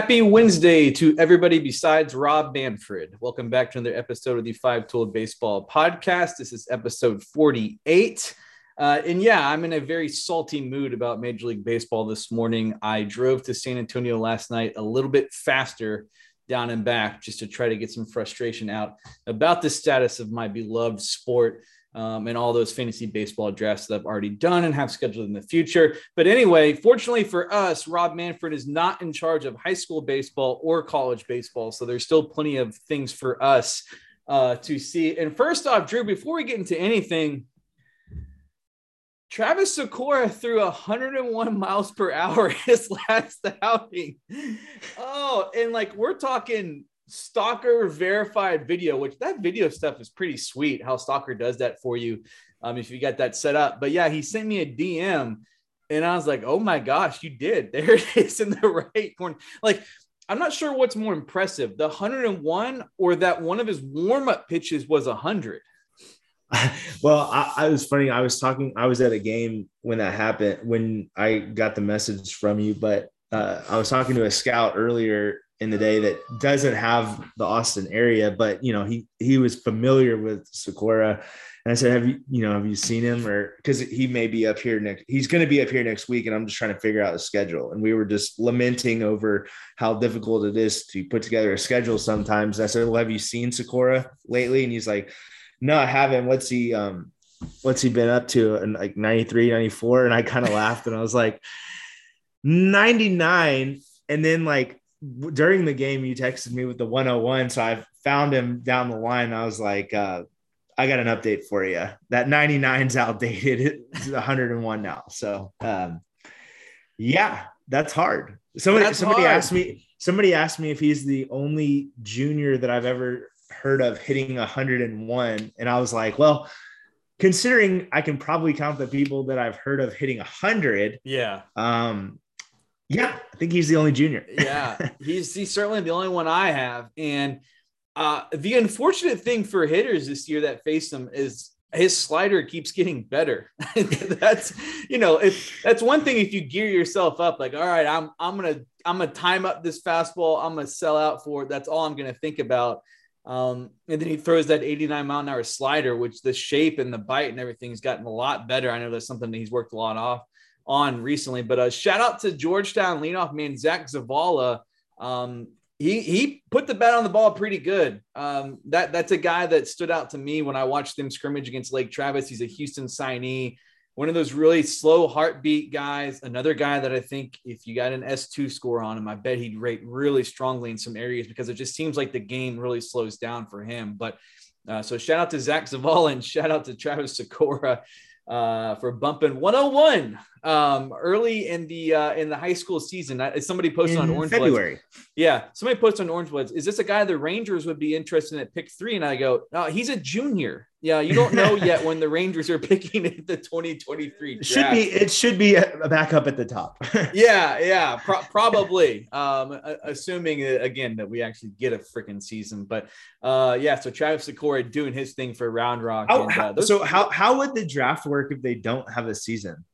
Happy Wednesday to everybody besides Rob Manfred. Welcome back to another episode of the Five Tool Baseball podcast. This is episode 48. Uh, and yeah, I'm in a very salty mood about Major League Baseball this morning. I drove to San Antonio last night a little bit faster down and back just to try to get some frustration out about the status of my beloved sport um, and all those fantasy baseball drafts that I've already done and have scheduled in the future. But anyway, fortunately for us, Rob Manfred is not in charge of high school baseball or college baseball. So there's still plenty of things for us uh, to see. And first off, Drew, before we get into anything, Travis Sykora threw 101 miles per hour his last outing. Oh, and like we're talking stalker verified video which that video stuff is pretty sweet how stalker does that for you um, if you got that set up. But yeah he sent me a dm and i was like oh my gosh you did. There it is in the right corner. Like i'm not sure what's more impressive the 101 or that one of his warm-up pitches was 100 well I, I was funny i was talking i was at a game when that happened when i got the message from you but uh, i was talking to a scout earlier in the day that doesn't have the Austin area, but you know, he he was familiar with Sykora. And I said, Have you, you know, have you seen him? Or because he may be up here next, he's to be up here next week. And I'm just trying to figure out the schedule. And we were just lamenting over how difficult it is to put together a schedule sometimes. And I said, Well, have you seen Sykora lately? And he's like, No, I haven't. What's he um what's he been up to? And like 93, 94. And I kind of laughed and I was like, 99. And then like during the game you texted me with the 101 so i found him down the line. I was like uh, i got an update for you that 99's outdated. It's 101 now. So um, yeah that's hard. Somebody that's somebody hard. asked me somebody asked me if he's the only junior that i've ever heard of hitting 101 and i was like well considering i can probably count the people that i've heard of hitting 100 yeah. um yeah, I think he's the only junior. yeah, he's he's certainly the only one I have. And uh, the unfortunate thing for hitters this year that face him is his slider keeps getting better. that's you know, if that's one thing if you gear yourself up, like, all right, I'm I'm gonna I'm gonna time up this fastball, I'm gonna sell out for it. That's all I'm gonna think about. Um, and then he throws that 89 mile an hour slider, which the shape and the bite and everything's gotten a lot better. I know that's something that he's worked a lot off on recently. But uh, shout out to Georgetown leadoff man Zach Zavala. Um, he he put the bat on the ball pretty good. Um, that that's a guy that stood out to me when I watched them scrimmage against Lake Travis. He's a Houston signee, one of those really slow heartbeat guys. Another guy that I think if you got an S2 score on him, I bet he'd rate really strongly in some areas because it just seems like the game really slows down for him. But uh, so shout out to Zach Zavala and shout out to Travis Sykora uh, for bumping 101 um, early in the uh, in the high school season. Somebody posted in on Orange February. Bloods. Yeah, somebody posted on Orange Bloods. Is this a guy the Rangers would be interested in at pick three? And I go, no, he's a junior. Yeah, you don't know yet when the Rangers are picking at the 2023 draft. Should be it should be a backup at the top. yeah, yeah, pro- probably. Um, assuming uh, again that we actually get a freaking season, but uh, yeah. So Travis Sykora doing his thing for Round Rock. How, and, uh, those- so how how would the draft work if they don't have a season?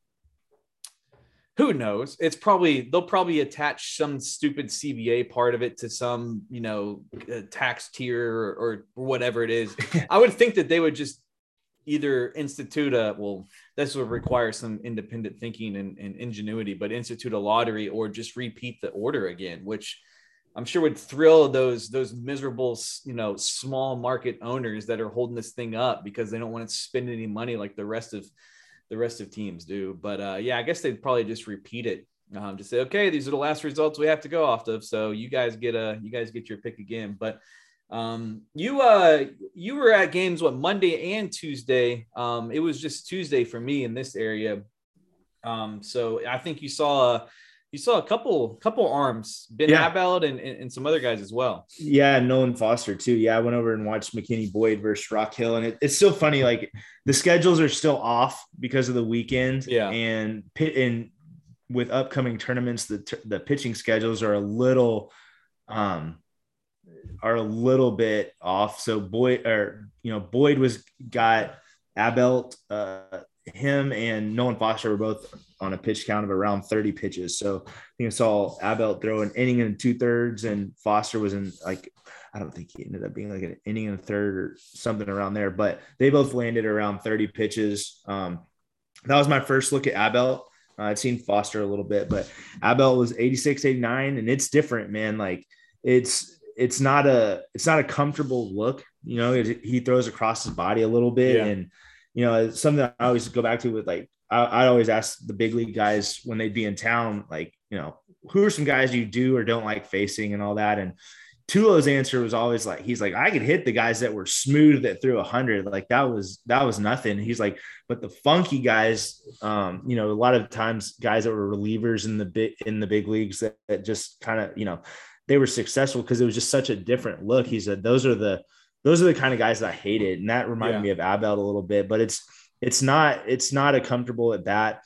Who knows? It's probably they'll probably attach some stupid CBA part of it to some you know uh, tax tier or, or whatever it is. I would think that they would just either institute a well this would require some independent thinking and, and, ingenuity but institute a lottery or just repeat the order again which i'm sure would thrill those those miserable you know small market owners that are holding this thing up because they don't want to spend any money like the rest of the rest of teams do. But uh, yeah, I guess they'd probably just repeat it. Um, just say, okay, these are the last results we have to go off of. So you guys get a, you guys get your pick again. But um, you uh, you were at games what Monday and Tuesday. Um, it was just Tuesday for me in this area. Um, so I think you saw a you saw a couple couple arms, Ben yeah. Abeldt and, and, and, some other guys as well. Yeah, Nolan Foster too. Yeah, I went over and watched McKinney Boyd versus Rock Hill, and it, it's still funny. Like the schedules are still off because of the weekend. Yeah, and pit and with upcoming tournaments, the the pitching schedules are a little um are a little bit off. So Boyd or you know Boyd was got Abeldt uh him and Nolan Foster were both on a pitch count of around 30 pitches. So I think I saw Abeldt throw an inning and two thirds, and Foster was in like I don't think he ended up being like an inning and a third or something around there, but they both landed around 30 pitches. Um, that was my first look at Abeldt. Uh, I'd seen Foster a little bit, but Abel was 86, 89, and it's different, man. Like it's it's not a it's not a comfortable look. You know, it, he throws across his body a little bit, yeah. and you know, something I always go back to with like I, I always ask the big league guys when they'd be in town, like you know, who are some guys you do or don't like facing and all that, and Tulo's answer was always like, he's like, I could hit the guys that were smooth that threw a hundred. Like that was, that was nothing. He's like, but the funky guys, um, you know, a lot of times guys that were relievers in the big, in the big leagues that, that just kind of, you know, they were successful because it was just such a different look. He said, those are the, those are the kind of guys that I hated. And that reminded yeah. me of Abel a little bit, but it's, it's not, it's not a comfortable at bat.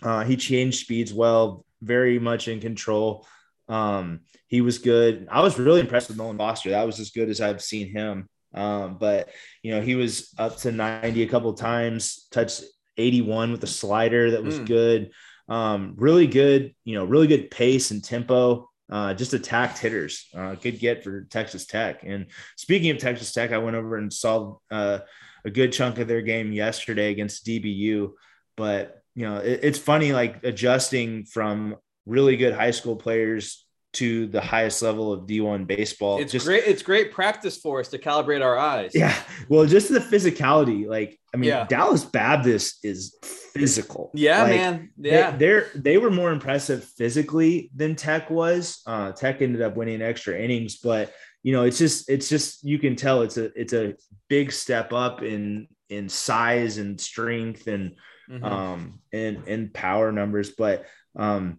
Uh, he changed speeds well, very much in control. Um, he was good. I was really impressed with Nolan Foster. That was as good as I've seen him. Um, but you know, he was up to 90 a couple times, touched 81 with a slider that was mm. good. Um, really good, you know, really good pace and tempo. Uh, just attacked hitters. Uh, good get for Texas Tech. And speaking of Texas Tech, I went over and saw uh, a good chunk of their game yesterday against DBU. But you know, it, it's funny like adjusting from really good high school players to the highest level of D1 baseball. It's just, great. It's great practice for us to calibrate our eyes. Yeah. Well, just the physicality. Like, I mean, yeah. Dallas Baptist is physical. Yeah, like, man. Yeah. They, they're they were more impressive physically than Tech was. Uh, Tech ended up winning extra innings, but you know, it's just it's just you can tell it's a it's a big step up in in size and strength and mm-hmm. um and and power numbers. But um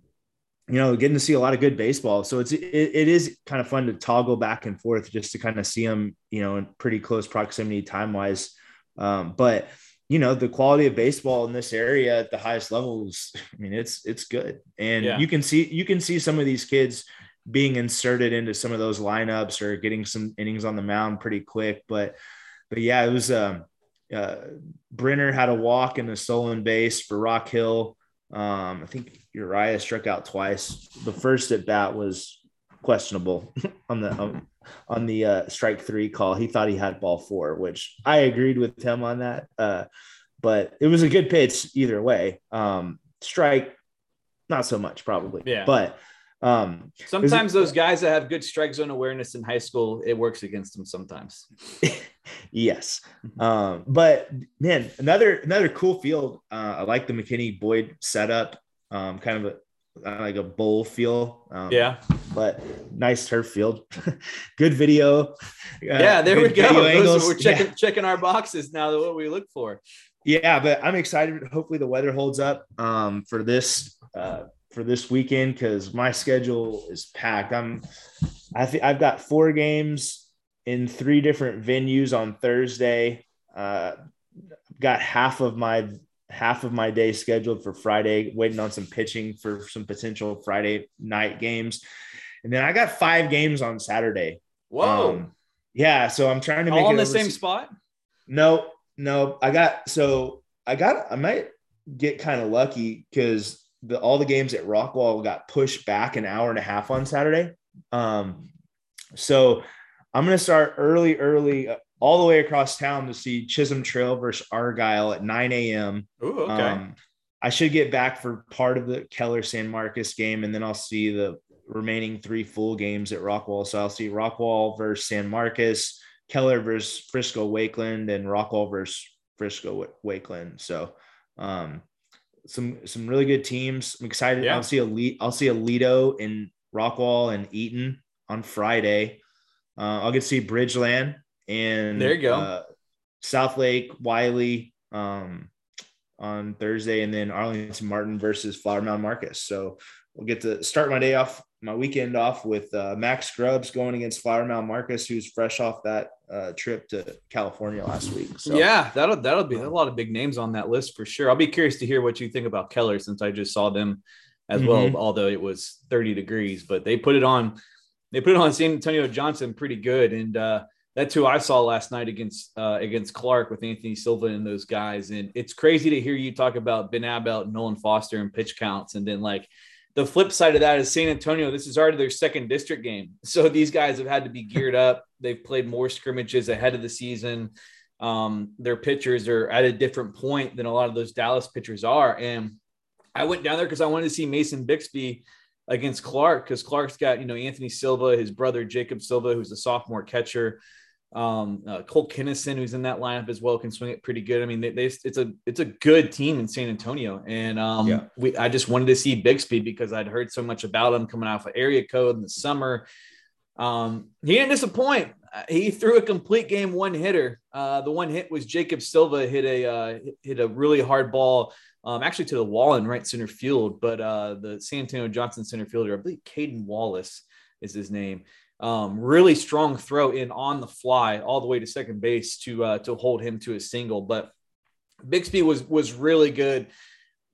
you know, getting to see a lot of good baseball. So it's it, it is kind of fun to toggle back and forth just to kind of see them, you know, in pretty close proximity time wise. Um, but you know, the quality of baseball in this area at the highest levels, I mean, it's it's good, and yeah. you can see you can see some of these kids being inserted into some of those lineups or getting some innings on the mound pretty quick. But but yeah, it was um, uh, Brenner had a walk in the stolen base for Rock Hill. Um, I think Uriah struck out twice. The first at bat was questionable on the um, on the uh, strike three call. He thought he had ball four, which I agreed with him on that. Uh, but it was a good pitch either way. Um, strike, not so much probably. Yeah. But um, sometimes those guys that have good strike zone awareness in high school, it works against them sometimes. yes. Um, but man, another another cool field. Uh, I like the McKinney Boyd setup. Um, kind of a like a bowl feel. Um, yeah. But nice turf field. good video. Uh, yeah, there we go. Those, we're checking yeah. checking our boxes now. What we look for. Yeah, but I'm excited. Hopefully the weather holds up um, for this uh, for this weekend because my schedule is packed. I'm I think I've got four games in three different venues on Thursday. Uh, got half of my half of my day scheduled for Friday, waiting on some pitching for some potential Friday night games, and then I got five games on Saturday. Whoa! Um, yeah, so I'm trying to make all in the same spot. No, no, I got so I got I might get kind of lucky because the all the games at Rockwall got pushed back an hour and a half on Saturday. Um, so I'm gonna start early, early, uh, all the way across town to see Chisholm Trail versus Argyle at 9 a.m. Ooh, okay. Um, I should get back for part of the Keller San Marcos game, and then I'll see the remaining three full games at Rockwall. So I'll see Rockwall versus San Marcos, Keller versus Frisco Wakeland, and Rockwall versus Frisco Wakeland. So um, some some really good teams. I'm excited. Yeah. I'll see a I'll see Aledo in Rockwall and Eaton on Friday. Uh, I'll get to see Bridgeland and there you go. Uh, South Lake Wylie um, on Thursday, and then Arlington Martin versus Flower Mound Marcus. So we'll get to start my day off, my weekend off with uh, Max Scrubs going against Flower Mound Marcus, who's fresh off that uh, trip to California last week. So yeah, that'll that'll be a lot of big names on that list for sure. I'll be curious to hear what you think about Keller since I just saw them as mm-hmm. well, although it was 30 degrees, but they put it on they put it on San Antonio Johnson pretty good. And uh that's who I saw last night against uh, against Clark with Anthony Silva and those guys. And it's crazy to hear you talk about Ben Abeldt, Nolan Foster, and pitch counts, and then like the flip side of that is San Antonio. This is already their second district game, so these guys have had to be geared up. They've played more scrimmages ahead of the season. Um, their pitchers are at a different point than a lot of those Dallas pitchers are, and I went down there because I wanted to see Mason Bixby against Clark because Clark's got you know Anthony Silva, his brother Jacob Silva, who's a sophomore catcher. Um, uh, Cole Kinnison, who's in that lineup as well, can swing it pretty good. I mean, they, they, it's a it's a good team in San Antonio, and um, yeah. we I just wanted to see Bixby because I'd heard so much about him coming off of area code in the summer. Um, he didn't disappoint. He threw a complete game one hitter. Uh, the one hit was Jacob Silva hit a uh, hit a really hard ball, um, actually to the wall in right center field. But uh, the San Antonio Johnson center fielder, I believe Caden Wallace is his name um, really strong throw in on the fly all the way to second base to uh, to hold him to a single. But Bixby was was really good.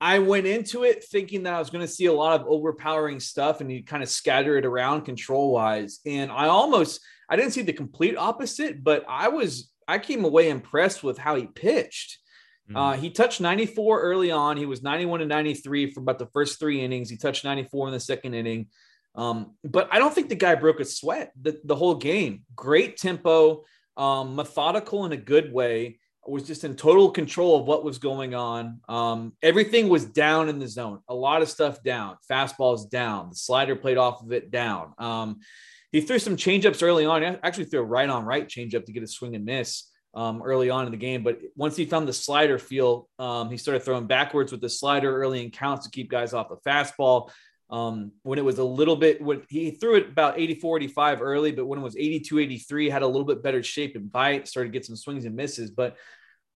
I went into it thinking that I was going to see a lot of overpowering stuff and you kind of scatter it around control wise. And I almost I didn't see the complete opposite, but I was I came away impressed with how he pitched. Mm. Uh, he touched 94 early on. He was 91 and 93 for about the first three innings. He touched 94 in the second inning. Um, but I don't think the guy broke a sweat the, the whole game. Great tempo, um, methodical in a good way. Was just in total control of what was going on. Um, everything was down in the zone. A lot of stuff down. Fastballs down. The slider played off of it down. Um, he threw some changeups early on. Actually threw a right on right changeup to get a swing and miss um, early on in the game. But once he found the slider feel, um, he started throwing backwards with the slider early in counts to keep guys off the fastball. Um, when it was a little bit, when he threw it about 84, 85 early, but when it was 82, 83, had a little bit better shape and bite, started to get some swings and misses. But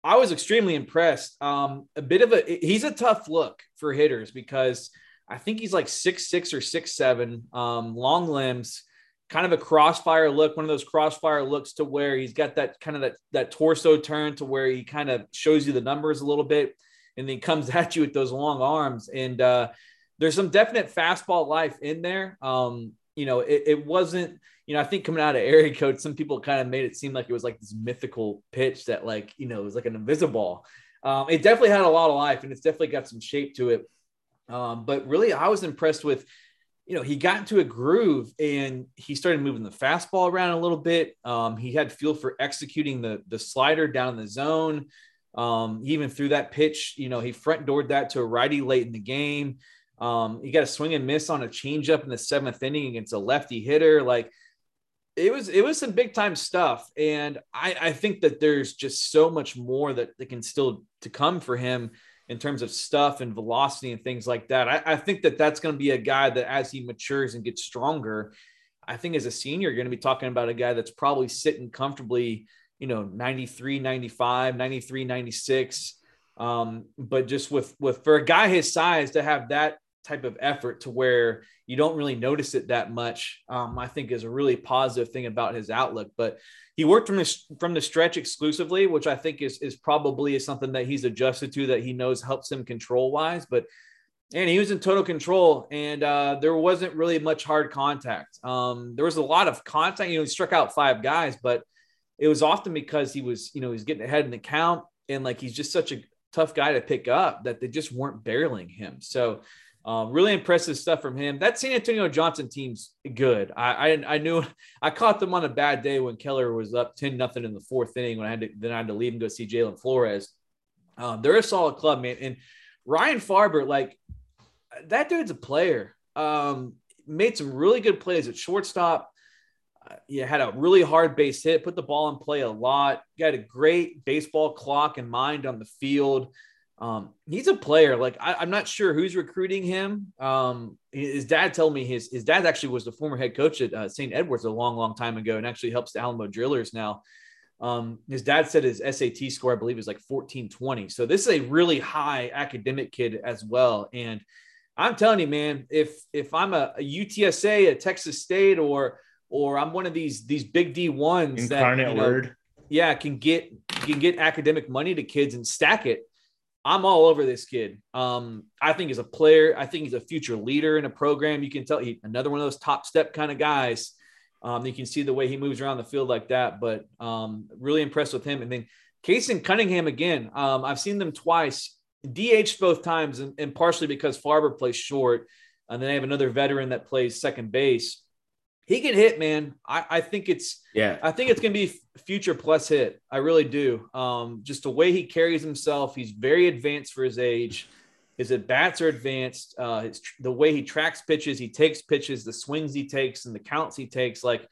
I was extremely impressed. Um, a bit of a, he's a tough look for hitters because I think he's like six, six or six, seven, um, long limbs, kind of a crossfire look, one of those crossfire looks to where he's got that kind of that, that torso turn to where he kind of shows you the numbers a little bit and then comes at you with those long arms. And, uh, there's some definite fastball life in there. Um, you know, it, it, wasn't, you know, I think coming out of area code, some people kind of made it seem like it was like this mythical pitch that like, you know, it was like an invisible. Um, it definitely had a lot of life and it's definitely got some shape to it. Um, but really, I was impressed with, you know, he got into a groove and he started moving the fastball around a little bit. Um, he had feel for executing the the slider down in the zone. Um, even through that pitch, you know, he front doored that to a righty late in the game. Um, he got a swing and miss on a changeup in the seventh inning against a lefty hitter. Like it was, it was some big time stuff. And I, I think that there's just so much more that, that can still to come for him in terms of stuff and velocity and things like that. I, I think that that's going to be a guy that as he matures and gets stronger, I think as a senior, you're going to be talking about a guy that's probably sitting comfortably, you know, 93, 95, 93, 96. Um, but just with, with, for a guy his size to have that type of effort to where you don't really notice it that much um, i think is a really positive thing about his outlook. But he worked from this from the stretch exclusively which i think is is probably something that he's adjusted to that he knows helps him control wise but and he was in total control and uh, there wasn't really much hard contact. Um, there was a lot of contact you know he struck out five guys but it was often because he was you know he's getting ahead in the count and like he's just such a tough guy to pick up that they just weren't barreling him. So um, really impressive stuff from him. That San Antonio Johnson team's good. I, I, I knew I caught them on a bad day when Keller was up ten nothing in the fourth inning when I had to then I had to leave and go see Jalen Flores. Um, they're a solid club, man. And Ryan Farber, like that dude's a player. Um, made some really good plays at shortstop. Uh, you had a really hard base hit, put the ball in play a lot. Got a great baseball clock and mind on the field. Um, he's a player. Like I, am not sure who's recruiting him. Um, his dad told me his his dad actually was the former head coach at uh, St. Edwards a long, long time ago, and actually helps the Alamo Drillers now. Um, his dad said his SAT score, I believe, is like 1420. So this is a really high academic kid as well. And I'm telling you, man, if if I'm a, a UTSA, a Texas State, or or I'm one of these these big D ones Incarnate that you know, word, yeah, can get can get academic money to kids and stack it I'm all over this kid. Um, I think he's a player. I think he's a future leader in a program. You can tell he another one of those top step kind of guys. Um, you can see the way he moves around the field like that, but um, really impressed with him. And then and Cunningham again. Um, I've seen them twice, DH both times, and, and partially because Farber plays short, and then they have another veteran that plays second base. He can hit, man. I, I think it's Yeah. I think it's going to be future plus hit. I really do. Um, just the way he carries himself, he's very advanced for his age. His at bats are advanced. Uh, his, the way he tracks pitches, he takes pitches, the swings he takes, and the counts he takes. Like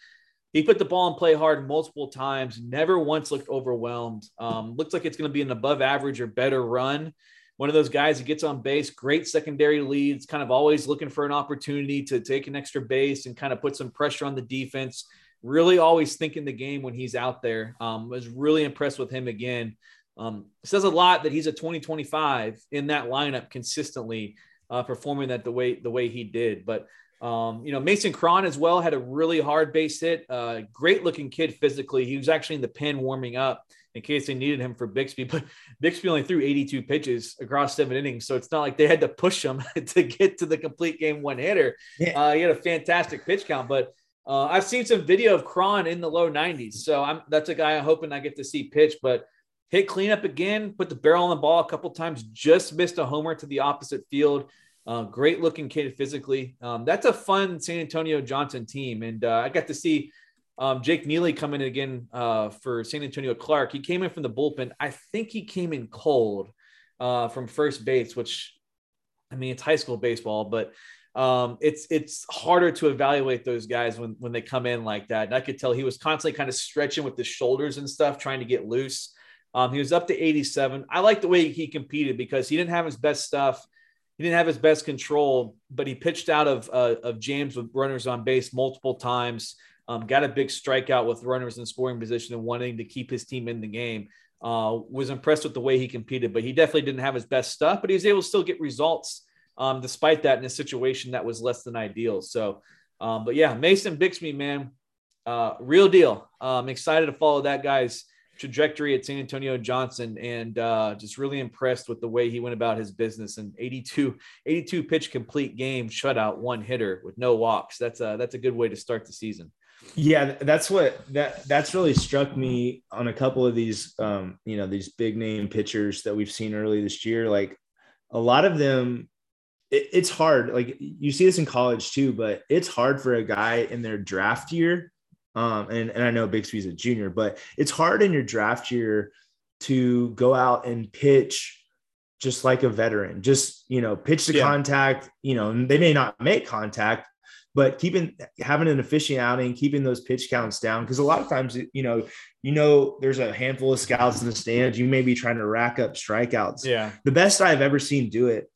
he put the ball in play hard multiple times. Never once looked overwhelmed. Um, looks like it's going to be an above average or better run. One of those guys that gets on base, great secondary leads, kind of always looking for an opportunity to take an extra base and kind of put some pressure on the defense really always thinking the game when he's out there. Um, was really impressed with him again. Um, says a lot that he's a 2025 in that lineup consistently uh, performing that the way the way he did. But um, you know, Mason Cron as well had a really hard base hit. Uh, great looking kid physically. He was actually in the pen warming up in case they needed him for Bixby, but Bixby only threw 82 pitches across seven innings. So it's not like they had to push him to get to the complete game one hitter. Yeah. Uh, he had a fantastic pitch count, but uh, I've seen some video of Cron in the low 90s. So I'm that's a guy I'm hoping I get to see pitch, but hit cleanup again, put the barrel on the ball a couple times, just missed a homer to the opposite field. Uh, great looking kid physically. Um, that's a fun San Antonio Johnson team. And uh, I got to see um, Jake Neely come in again uh, for San Antonio Clark. He came in from the bullpen. I think he came in cold uh, from first base, which I mean, it's high school baseball, but um, it's it's harder to evaluate those guys when when they come in like that. And I could tell he was constantly kind of stretching with the shoulders and stuff, trying to get loose. Um, he was up to 87. I like the way he competed because he didn't have his best stuff. He didn't have his best control, but he pitched out of uh, of jams with runners on base multiple times. Um, got a big strikeout with runners in scoring position and wanting to keep his team in the game. Uh, was impressed with the way he competed, but he definitely didn't have his best stuff. But he was able to still get results um, despite that in a situation that was less than ideal. So, um, but yeah, Mason Bixby, man, uh, real deal. I'm excited to follow that guy's trajectory at San Antonio Johnson and uh, just really impressed with the way he went about his business and 82, 82 pitch complete game shutout, one hitter with no walks. That's a, that's a good way to start the season. Yeah, that's what that that's really struck me on a couple of these um, you know, these big name pitchers that we've seen early this year. Like a lot of them it, it's hard. Like you see this in college too, but it's hard for a guy in their draft year. Um, and, and I know Bixby's a junior, but it's hard in your draft year to go out and pitch just like a veteran, just you know, pitch to Yeah. contact, you know, and they may not make contact, but keeping having an efficient outing, keeping those pitch counts down. Because a lot of times, you know, you know, there's a handful of scouts in the stands. You may be trying to rack up strikeouts. Yeah. The best I've ever seen do it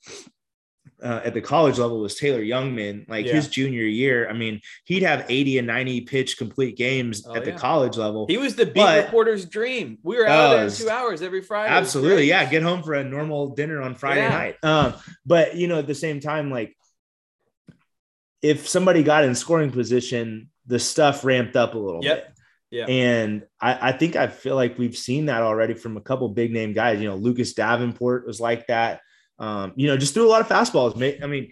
uh, at the college level was Taylor Jungmann. Like Yeah. his junior year, I mean, he'd have 80 and 90 pitch complete games Oh, at the yeah. college level. He was the beat But- reporter's dream. We were out Oh, there two hours every Friday. Absolutely. Yeah. Get home for a normal dinner on Friday Yeah. night. Um, but you know, at the same time, like if somebody got in scoring position, the stuff ramped up a little Yep. bit. Yeah. And I, I think I feel like we've seen that already from a couple big name guys. You know, Lucas Davenport was like that. Um, you know, just threw a lot of fastballs. Make, I mean,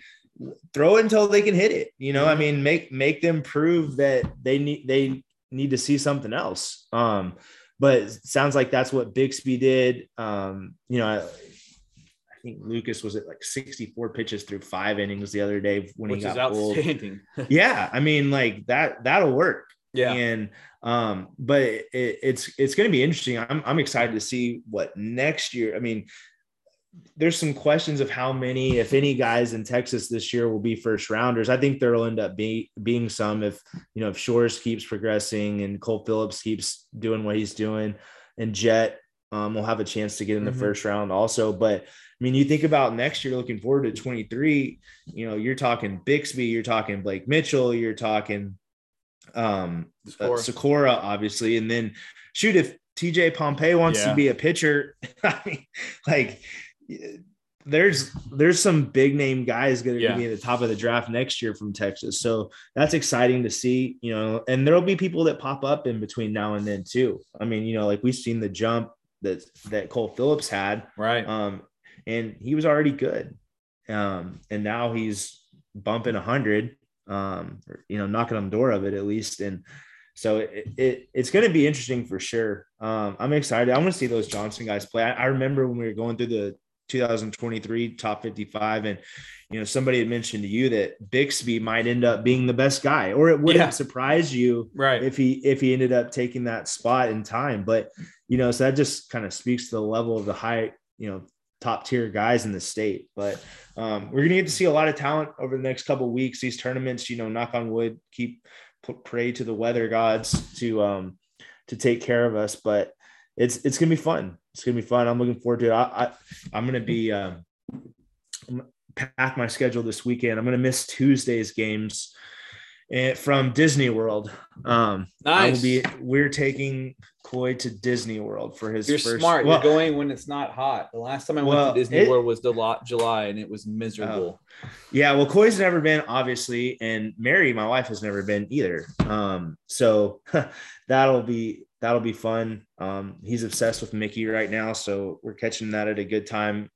throw it until they can hit it. You know, I Mhm. mean, make make them prove that they need they need to see something else. Um, but sounds like that's what Bixby did. Um, you know, think Lucas was at like 64 pitches through five innings the other day when which he got pulled. Yeah, I mean, like that that'll work. yeah. And um, but it, it's it's going to be interesting. I'm I'm excited to see what next year. I mean, there's some questions of how many, if any, guys in Texas this year will be first rounders. I think there'll end up be, being some if you know if Shores keeps progressing and Cole Phillips keeps doing what he's doing, and Jett um, will have a chance to get in the Mhm. first round also. But I mean, you think about next year, looking forward to 23. You know, you're talking Bixby, you're talking Blake Mitchell, you're talking um uh, Sykora, obviously, and then shoot if TJ Pompey wants Yeah. to be a pitcher, I mean, like there's there's some big name guys going to Yeah. be at the top of the draft next year from Texas, so that's exciting to see. You know, and there'll be people that pop up in between now and then too. I mean, you know, like we've seen the jump that that Cole Phillips had, right. um, and he was already good, um, and now he's bumping a hundred. um, you know, knocking on the door of it at least. And so it, it it's going to be interesting for sure. Um, I'm excited. I want to see those Johnson guys play. I, I remember when we were going through the 2023 top 55 and you know somebody had mentioned to you that bixby might end up being the best guy or it wouldn't Yeah. surprise you Right. if he if he ended up taking that spot in time but you know so that just kind of speaks to the level of the high you know top tier guys in the state but um, we're gonna get to see a lot of talent over the next couple of weeks these tournaments you know knock on wood keep pray to the weather gods to um to take care of us but it's it's gonna be fun it's gonna be fun i'm looking forward to it i, I i'm gonna be um path my schedule this weekend i'm gonna miss tuesday's games and from disney world um I will Nice. be. We're taking Coy to Disney World for his You're first. smart. Well, You're going when it's not hot. The last time I went Well, to Disney it- World was July, July, and it was miserable. Yeah, well, Coy's never been, obviously, and Mary, my wife, has never been either. Um, so that'll be that'll be fun. Um, he's obsessed with Mickey right now, so we're catching that at a good time.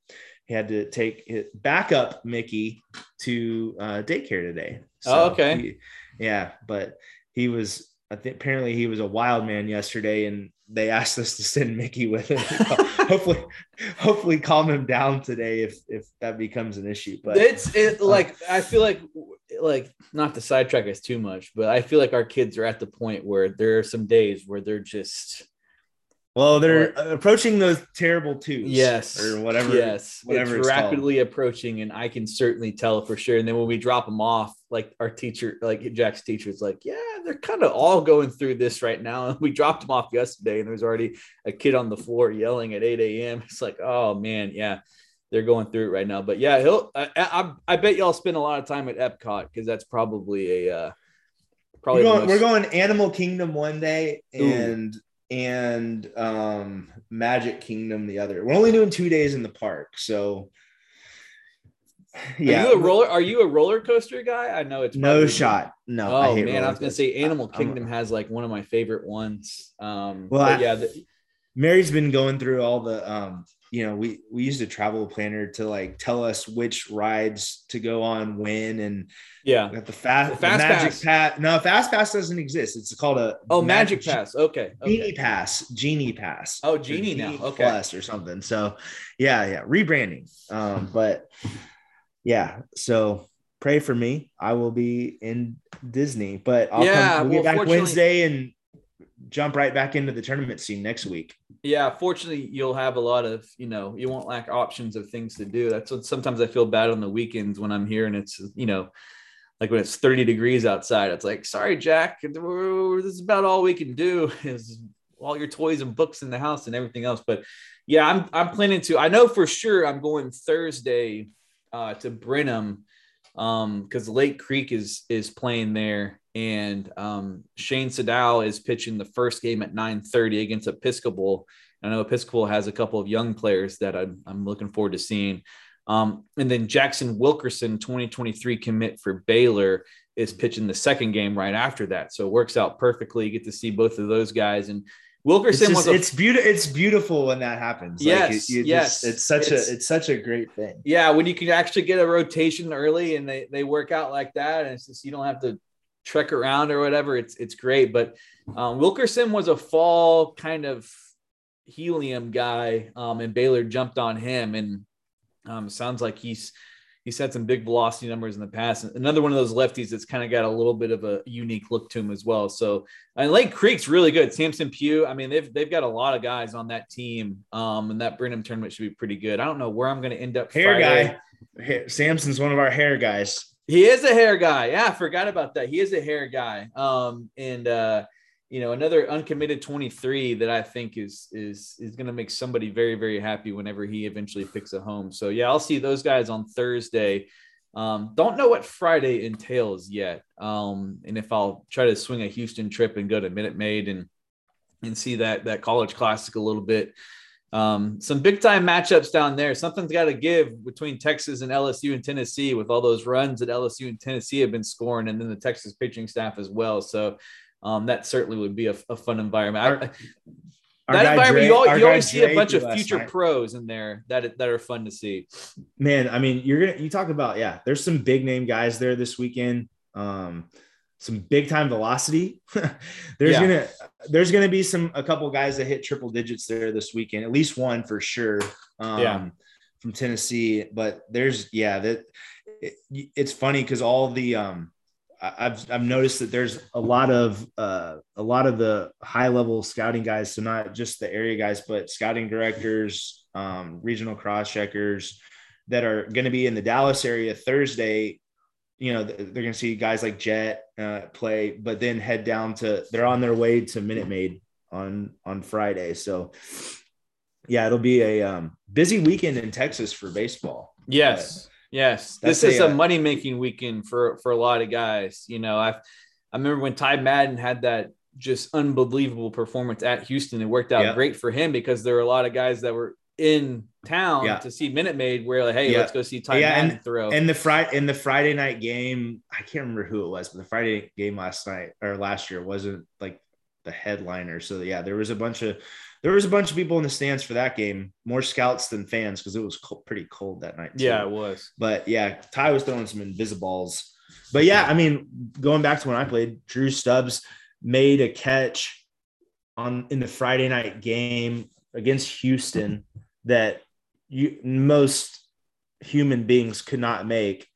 He had to take it back up Mickey to uh, daycare today. Oh, okay. he- yeah, but he was. I think apparently he was a wild man yesterday, and they asked us to send Mickey with him. hopefully, hopefully, calm him down today if if that becomes an issue. But it's it uh, like I feel like like not to sidetrack us too much, but I feel like our kids are at the point where there are some days where they're just Well, they're approaching those terrible twos. yes Or whatever. Yes, whatever it's it's called. rapidly approaching, and I can certainly tell for sure. And then when we drop them off, like our teacher, like Jack's teacher, is like, "Yeah, they're kind of all going through this right now." And we dropped them off yesterday, and there was already a kid on the floor yelling at 8 a.m. It's like, oh man, yeah, they're going through it right now. But yeah, he'll. I, I, I bet y'all spend a lot of time at Epcot because that's probably a uh, probably We're going, most- we're going Animal Kingdom one day Ooh. and and um Magic Kingdom the other. We're only doing two days in the park, so yeah. Are you a roller? Are you a roller coaster guy? I know it's no shot. No. Oh hate man, I was gonna say Animal I'm- Kingdom has like one of my favorite ones. Um, Well, but I- yeah, the, Mary's been going through all the um you know we we used a travel planner to like tell us which rides to go on when and yeah. got the fast The Fast magic Pass. pass no fast pass doesn't exist it's called a Oh, Magic Pass. Okay. genie okay. pass genie pass Oh, Or Genie now. Okay. plus or something so yeah yeah rebranding um but yeah so pray for me i will be in disney but i'll Yeah, come, we'll well, get back wednesday and jump right back into the tournament scene next week Yeah. Fortunately, you'll have a lot of you know you won't lack options of things to do. That's what sometimes I feel bad on the weekends when I'm here and it's you know like when it's 30 degrees outside. It's like sorry, Jack, this is about all we can do is all your toys and books in the house and everything else. But yeah, I'm I'm planning to. I know for sure I'm going Thursday uh, to Brenham um because Lake Creek is is playing there and um Shane Sadal is pitching the first game at 9:30 against Episcopal. I know Episcopal has a couple of young players that I'm, I'm looking forward to seeing. Um, and then Jackson Wilkerson, 2023 commit for Baylor, is pitching the second game right after that. So it works out perfectly. You get to see both of those guys. And it's Wilkerson just, was a it's beautiful it's beautiful when that happens Yes, it- you yes. just- it's such It's- a it's such a great thing Yeah, when you can actually get a rotation early and they, they work out like that, and it's just you don't have to trek around or whatever. It's it's great. But um, Wilkerson was a fall kind of helium guy, um, and Baylor jumped on him, and um, sounds like he's he's had some big velocity numbers in the past. Another one of those lefties that's kind of got a little bit of a unique look to him as well. So and Lake Creek's really good. Samson Pugh. I mean, they've they've got a lot of guys on that team. Um, and that Brenham tournament should be pretty good. I don't know where I'm going to end up. hair Friday. guy Hair- samson's one of our hair guys He is a hair guy. Yeah, I forgot about that. He is a hair guy. Um, and uh, you know, another uncommitted 23 that I think is is is gonna make somebody very, very happy whenever he eventually picks a home. So yeah, I'll see those guys on Thursday. Um, don't know what Friday entails yet. Um, and if I'll try to swing a Houston trip and go to Minute Maid and and see that that college classic a little bit. Um, some big time matchups down there. Something's got to give between Texas and LSU and Tennessee with all those runs that LSU and Tennessee have been scoring, and then the Texas pitching staff as well. So um, that certainly would be a, a fun environment. I- that environment, you, al- our you always see a bunch of future night. pros in there that that are fun to see. man i mean you're gonna you talk about yeah there's some big name guys there this weekend Um, some big time velocity. there's Yeah. gonna there's gonna be some a couple guys that hit triple digits there this weekend, at least one for sure. Um, Yeah. from Tennessee, but there's yeah that it, it's funny because all the um I've I've noticed that there's a lot of uh a lot of the high level scouting guys, so not just the area guys, but scouting directors, um, regional cross checkers that are going to be in the Dallas area Thursday you know, they're going to see guys like Jett uh, play, but then head down to they're on their way to Minute Maid on on Friday. So yeah, it'll be a um, busy weekend in Texas for baseball. Yes, yes. That's This is a, a, money making weekend for for a lot of guys. You know, I I remember when Ty Madden had that just unbelievable performance at Houston. It worked out Yeah. great for him because there were a lot of guys that were in town Yeah. to see Minute Maid. Where like, hey, Yeah. let's go see Ty Yeah, Madden throw. And the Friday in the Friday night game, I can't remember who it was, but the Friday game last night or last year wasn't like the headliner. So yeah, there was a bunch of there was a bunch of people in the stands for that game, more scouts than fans because it was pretty cold that night. too. yeah, it was. But yeah, Ty was throwing some invisibles. But yeah, I mean, going back to when I played, Drew Stubbs made a catch on in the Friday night game against Houston that you most human beings could not make.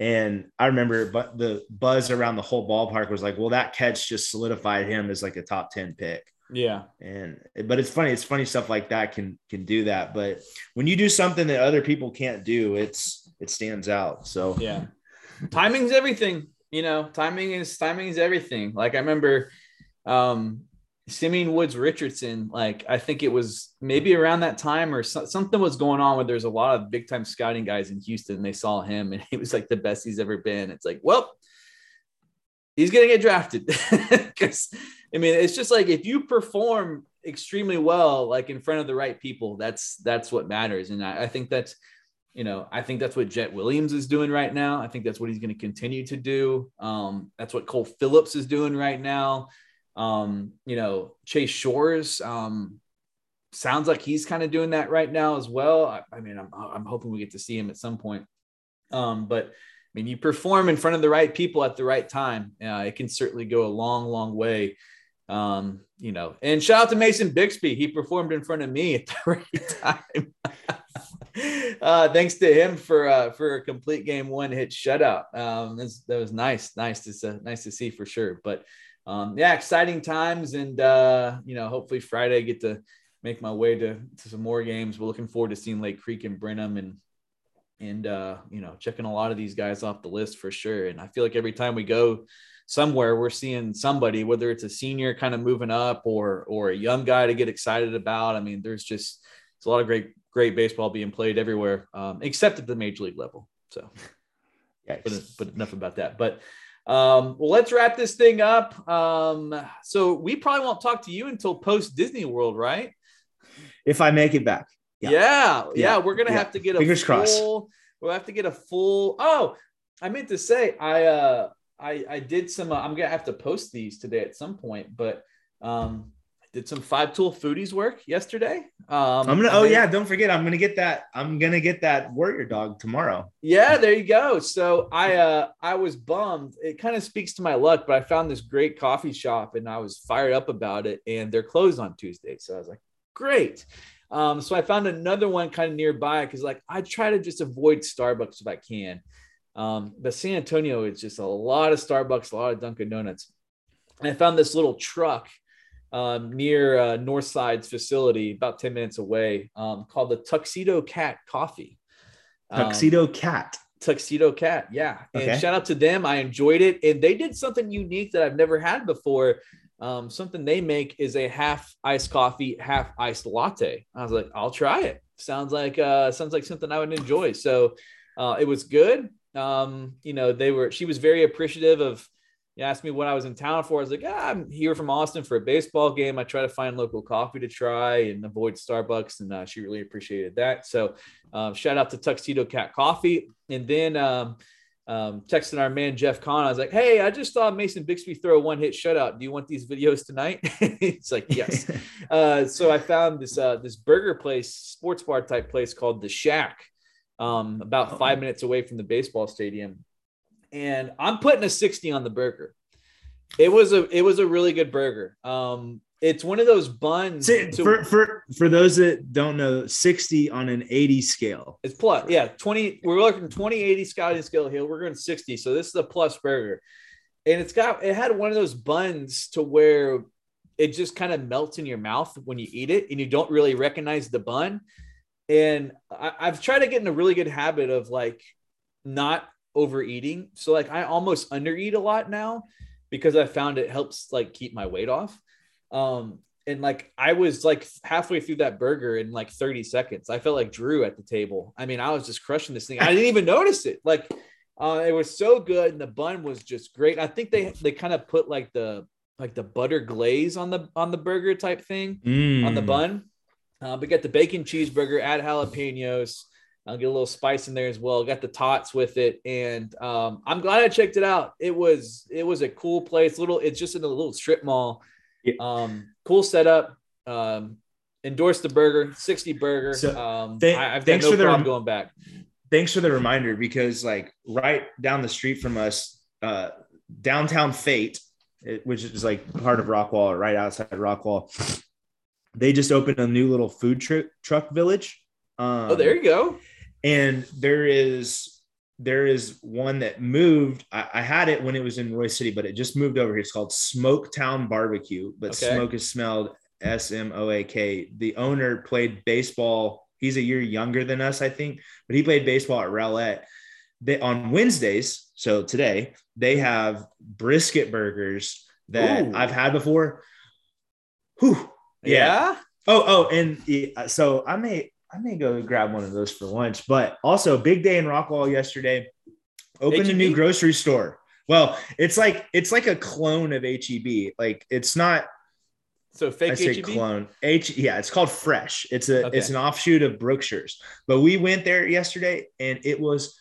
And I remember but the buzz around the whole ballpark was like, well, that catch just solidified him as like a top 10 pick Yeah, and but it's funny it's funny stuff like that can can do that but when you do something that other people can't do it's it stands out so yeah. Timing's everything. You know, timing is timing is everything. Like I remember, um, Simeon Woods Richardson. Like I think it was maybe around that time or so, something was going on where there's a lot of big time scouting guys in Houston. They saw him and he was like the best he's ever been. It's like, well, he's gonna get drafted because I mean it's just like if you perform extremely well, like in front of the right people, that's that's what matters. And I, I think that's you know, I think that's what Jett Williams is doing right now. I think that's what he's going to continue to do. Um, that's what Cole Phillips is doing right now. Um, you know, Chase Shores um, sounds like he's kind of doing that right now as well. I, I mean, I'm, I'm hoping we get to see him at some point. Um, but I mean, you perform in front of the right people at the right time. Uh, it can certainly go a long, long way. Um, you know, and shout out to Mason Bixby. He performed in front of me at the right time. uh, thanks to him for uh, for a complete game one hit shutout. Um, that was nice, nice to nice to see for sure. But um, yeah, exciting times, and uh, you know, hopefully Friday I get to make my way to, to some more games. We're looking forward to seeing Lake Creek and Brenham and and uh, you know, checking a lot of these guys off the list for sure. And I feel like every time we go somewhere, we're seeing somebody, whether it's a senior kind of moving up or or a young guy to get excited about. I mean, there's just it's a lot of great great baseball being played everywhere, um, except at the major league level. So, but, but enough about that. But um, well, let's wrap this thing up. Um, so we probably won't talk to you until post Disney World, right? if i make it back Yeah, Yeah. yeah. Yeah. We're gonna Yeah. have to get a Fingers full. crossed. We'll have to get a full. Oh, I meant to say I uh I I did some. Uh, I'm gonna have to post these today at some point, but um did some five tool foodies work yesterday. Um, i'm gonna oh yeah don't forget i'm gonna get that i'm gonna get that warrior dog tomorrow Yeah, there you go. So I uh I was bummed. It kind of speaks to my luck, but I found this great coffee shop and I was fired up about it and they're closed on Tuesday. So I was like, great. Um, so I found another one kind of nearby because like I try to just avoid Starbucks if I can. Um, but San Antonio is just a lot of Starbucks, a lot of Dunkin' Donuts. And I found this little truck um, near uh, Northside's facility, about 10 minutes away, um, called the Tuxedo Cat Coffee. Um, tuxedo cat Tuxedo Cat. Yeah. And Okay. shout out to them. I enjoyed it. And they did something unique that I've never had before. Um, something they make is a half iced coffee, half iced latte. I was like, I'll try it. Sounds like uh sounds like something I would enjoy. So uh it was good. Um, you know, they were she was very appreciative of you asked me what I was in town for. I was like, ah, I'm here from Austin for a baseball game. I try to find local coffee to try and avoid Starbucks, and uh, she really appreciated that. So, um, shout out to Tuxedo Cat Coffee. And then um, um, texting our man Jeff Kahn, I was like, "Hey, I just saw Mason Bixby throw a one-hit shutout. Do you want these videos tonight?" It's like, "Yes." uh, so I found this uh, this burger place, sports bar type place called the Shack, um, about five minutes away from the baseball stadium. And I'm putting a 60 on the burger. It was a it was a really good burger. Um, it's one of those buns. So, to- for for for those that don't know, 60 on an 80 scale. It's plus, yeah, 20. We're looking 20, 80 scouting scale here. We're going 60. So this is a plus burger. And it's got, it had one of those buns to where it just kind of melts in your mouth when you eat it and you don't really recognize the bun. And I, I've tried to get in a really good habit of like not overeating. So like I almost undereat a lot now because I found it helps like keep my weight off. Um, and like I was like halfway through that burger in like 30 seconds. I felt like Drew at the table. I mean, I was just crushing this thing. I didn't even notice it. Like uh, it was so good, and the bun was just great. I think they they kind of put like the like the butter glaze on the on the burger type thing on the Mm. bun. Uh, but get the bacon cheeseburger, add jalapenos. I'll get a little spice in there as well. Got the tots with it, and um, I'm glad I checked it out. It was it was a cool place. Little, it's just in a little strip mall. Yeah. Um, cool setup. Um, endorse the burger, 60 burger. So, um, thank- I, I've got thanks no for the problem rem- going back. Thanks for the reminder because like right down the street from us, uh, downtown Fate, it- which is like part of Rockwall, right outside Rockwall, they just opened a new little food tru- truck village. Um, oh, there you go. And there is there is one that moved. I, I had it when it was in Royse City, but it just moved over here. It's called Smoaktown Barbecue, but Okay. smoke is smelled S M O A K. The owner played baseball. He's a year younger than us, I think, but he played baseball at Rowlett. They on Wednesdays, so today they have brisket burgers that Ooh. I've had before. Whew. Yeah. Oh, oh, and so I may I may go grab one of those for lunch. But also, big day in Rockwall yesterday. Opened a new grocery store. Well, it's like it's like a clone of HEB. Like it's not So I fake say HEB. clone. H yeah, it's called Fresh. It's a Okay. it's an offshoot of Brookshire's. But we went there yesterday and it was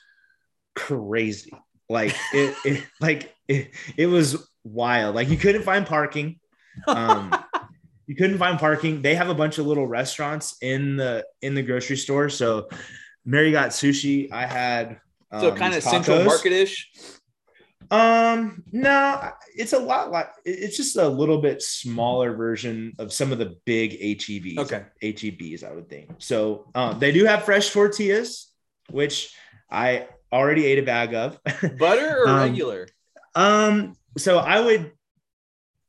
crazy. Like it, it like it, it was wild. Like you couldn't find parking. Um you couldn't find parking. They have a bunch of little restaurants in the in the grocery store. So Mary got sushi. I had um, so kind of these central tacos. market-ish. Um, no, it's a lot like it's just a little bit smaller version of some of the big HEBs. Okay. HEBs, I would think. So um, they do have fresh tortillas, which I already ate a bag of. Butter or Um, regular? um, so I would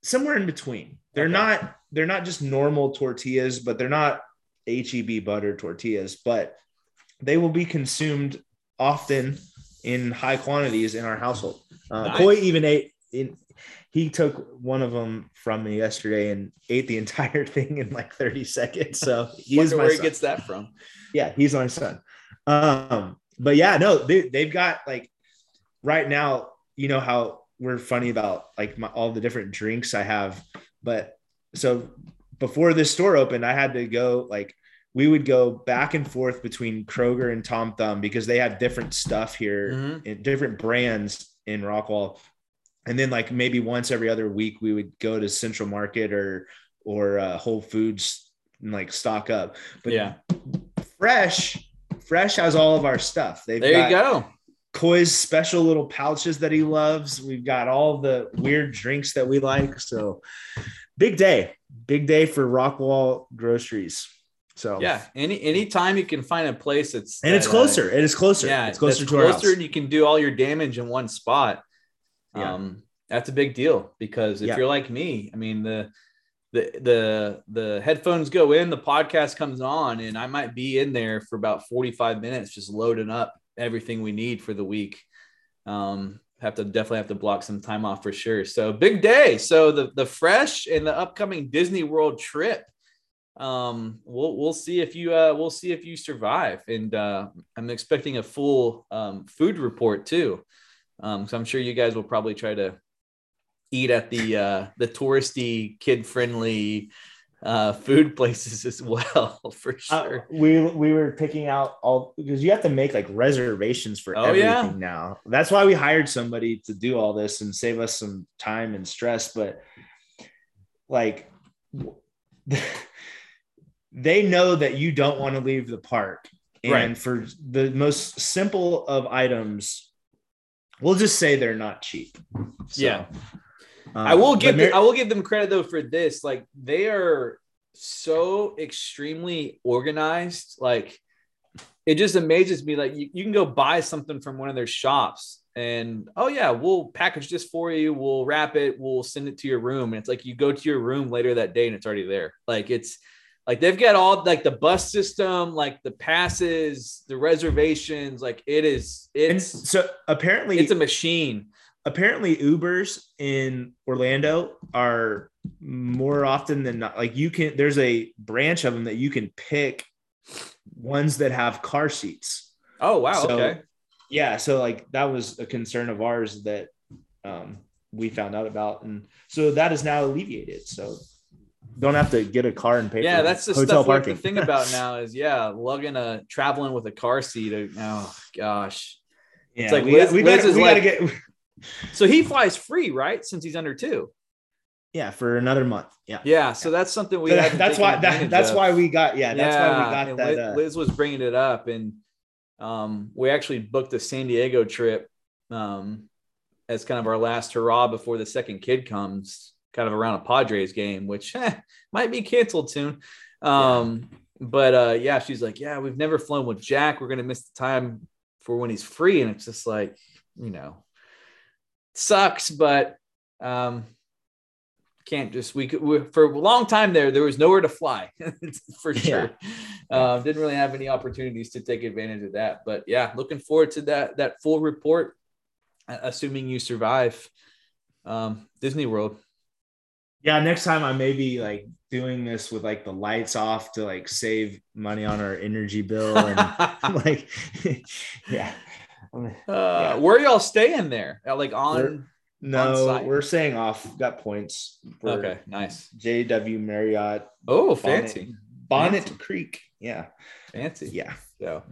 somewhere in between. They're Okay. not they're not just normal tortillas, but they're not HEB butter tortillas, but they will be consumed often in high quantities in our household. Uh, Nice. Coy even ate in. He took one of them from me yesterday and ate the entire thing in like 30 seconds. So he is Wonder my where he gets that from. Yeah, he's my son. Um, but yeah, no, they, they've got like right now, you know how we're funny about like my, all the different drinks I have. But so before this store opened, I had to go like we would go back and forth between Kroger and Tom Thumb because they have different stuff here, Mhm. in different brands in Rockwall. And then like maybe once every other week we would go to Central Market or or uh, Whole Foods and like stock up. But Yeah. Fresh, Fresh has all of our stuff. They've There got you go. Koi's special little pouches that he loves. We've got all the weird drinks that we like. So big day, big day for Rockwall groceries. So Yeah. Any anytime you can find a place that's and it's that, uh, closer. it is closer. yeah, it's closer to our house. closer and you can do all your damage in one spot. Yeah. Um, that's a big deal because if Yeah. you're like me, I mean the the the the headphones go in, the podcast comes on, and I might be in there for about 45 minutes just loading up everything we need for the week. Um, have to definitely have to block some time off for sure. So big day. So the the fresh and the upcoming Disney World trip. Um, we'll we'll see if you uh we'll see if you survive. And uh I'm expecting a full um food report too. Um, so I'm sure you guys will probably try to eat at the uh the touristy kid friendly uh food places as well for Uh, sure. we we were picking out all because you have to make like reservations for Oh, everything yeah. now. That's why we hired somebody to do all this and save us some time and stress. But like, they know that you don't want to leave the park, and Right. for the most simple of items, we'll just say they're not cheap. So, yeah. Um, I will give Mar- I will give them credit though for this. Like they are so extremely organized. Like it just amazes me. Like you, you can go buy something from one of their shops and oh yeah, we'll package this for you. We'll wrap it. We'll send it to your room. And it's like you go to your room later that day and it's already there. Like it's like they've got all like the bus system, like the passes, the reservations. Like it is. It's and so apparently it's a machine. Apparently, Ubers in Orlando are more often than not. Like you can, there's a branch of them that you can pick ones that have car seats. Oh wow! So, okay. Yeah, so like that was a concern of ours that um, we found out about, and so that is now alleviated. So don't have to get a car and pay. Yeah, that's the stuff we have to think about now. Is yeah, lugging a traveling with a car seat. Oh gosh, yeah, it's like we, Liz, we, Liz gotta, we like, gotta get. So he flies free, right? Since he's under two. Yeah, for another month. Yeah. Yeah. So that's something we. that's why. That, that's of. why we got. Yeah. That's yeah, why we got that. Liz, uh, Liz, was bringing it up, and um, we actually booked a San Diego trip um, as kind of our last hurrah before the second kid comes, kind of around a Padres game, which eh, might be canceled soon. Um, yeah. But uh, yeah, she's like, yeah, we've never flown with Jack. We're gonna miss the time for when he's free, and it's just like, you know, sucks, but um, can't just we could we, for a long time there there was nowhere to fly for sure. Yeah. uh, didn't really have any opportunities to take advantage of that but yeah looking forward to that that full report assuming you survive um, disney world. Yeah next time i may be like doing this with like the lights off to like save money on our energy bill and like yeah uh, yeah. where are y'all staying there like on We're, no, we're saying off. Got points. Okay, nice. JW Marriott. Oh, fancy. Bonnet, fancy. Creek. Yeah. Fancy. Yeah. So.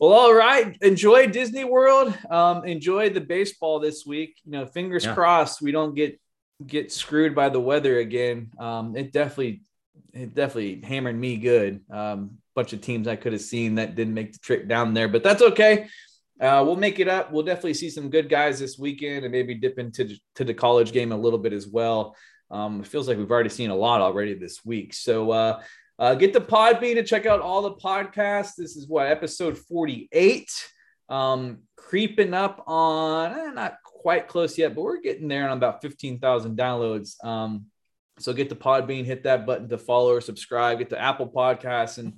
Well, all right. Enjoy Disney World. Um, enjoy the baseball this week. You know, fingers yeah. crossed we don't get get screwed by the weather again. Um, it definitely it definitely hammered me good. Um, bunch of teams I could have seen that didn't make the trip down there, but that's okay. Uh, we'll make it up. We'll definitely see some good guys this weekend and maybe dip into to the college game a little bit as well. Um, it feels like we've already seen a lot already this week. So uh, uh, get the Podbean to check out all the podcasts. This is what episode 48. Um, creeping up on eh, not quite close yet, but we're getting there on about 15,000 downloads. Um, so get the Podbean, hit that button to follow or subscribe, get the Apple Podcasts and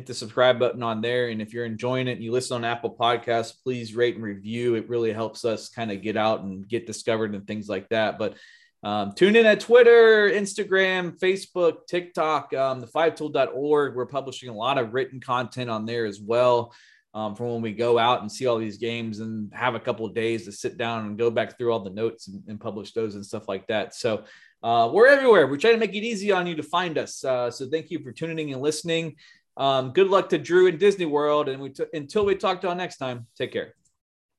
hit the subscribe button on there. And if you're enjoying it and you listen on Apple Podcasts, please rate and review. It really helps us kind of get out and get discovered and things like that. But um, tune in at Twitter, Instagram, Facebook, TikTok, um, the fivetool.org. We're publishing a lot of written content on there as well. Um, from when we go out and see all these games and have a couple of days to sit down and go back through all the notes and, and publish those and stuff like that. So uh, we're everywhere. We're trying to make it easy on you to find us. Uh, so thank you for tuning in and listening. Um, good luck to Drew in Disney World. And we t- until we talk to you next time, take care.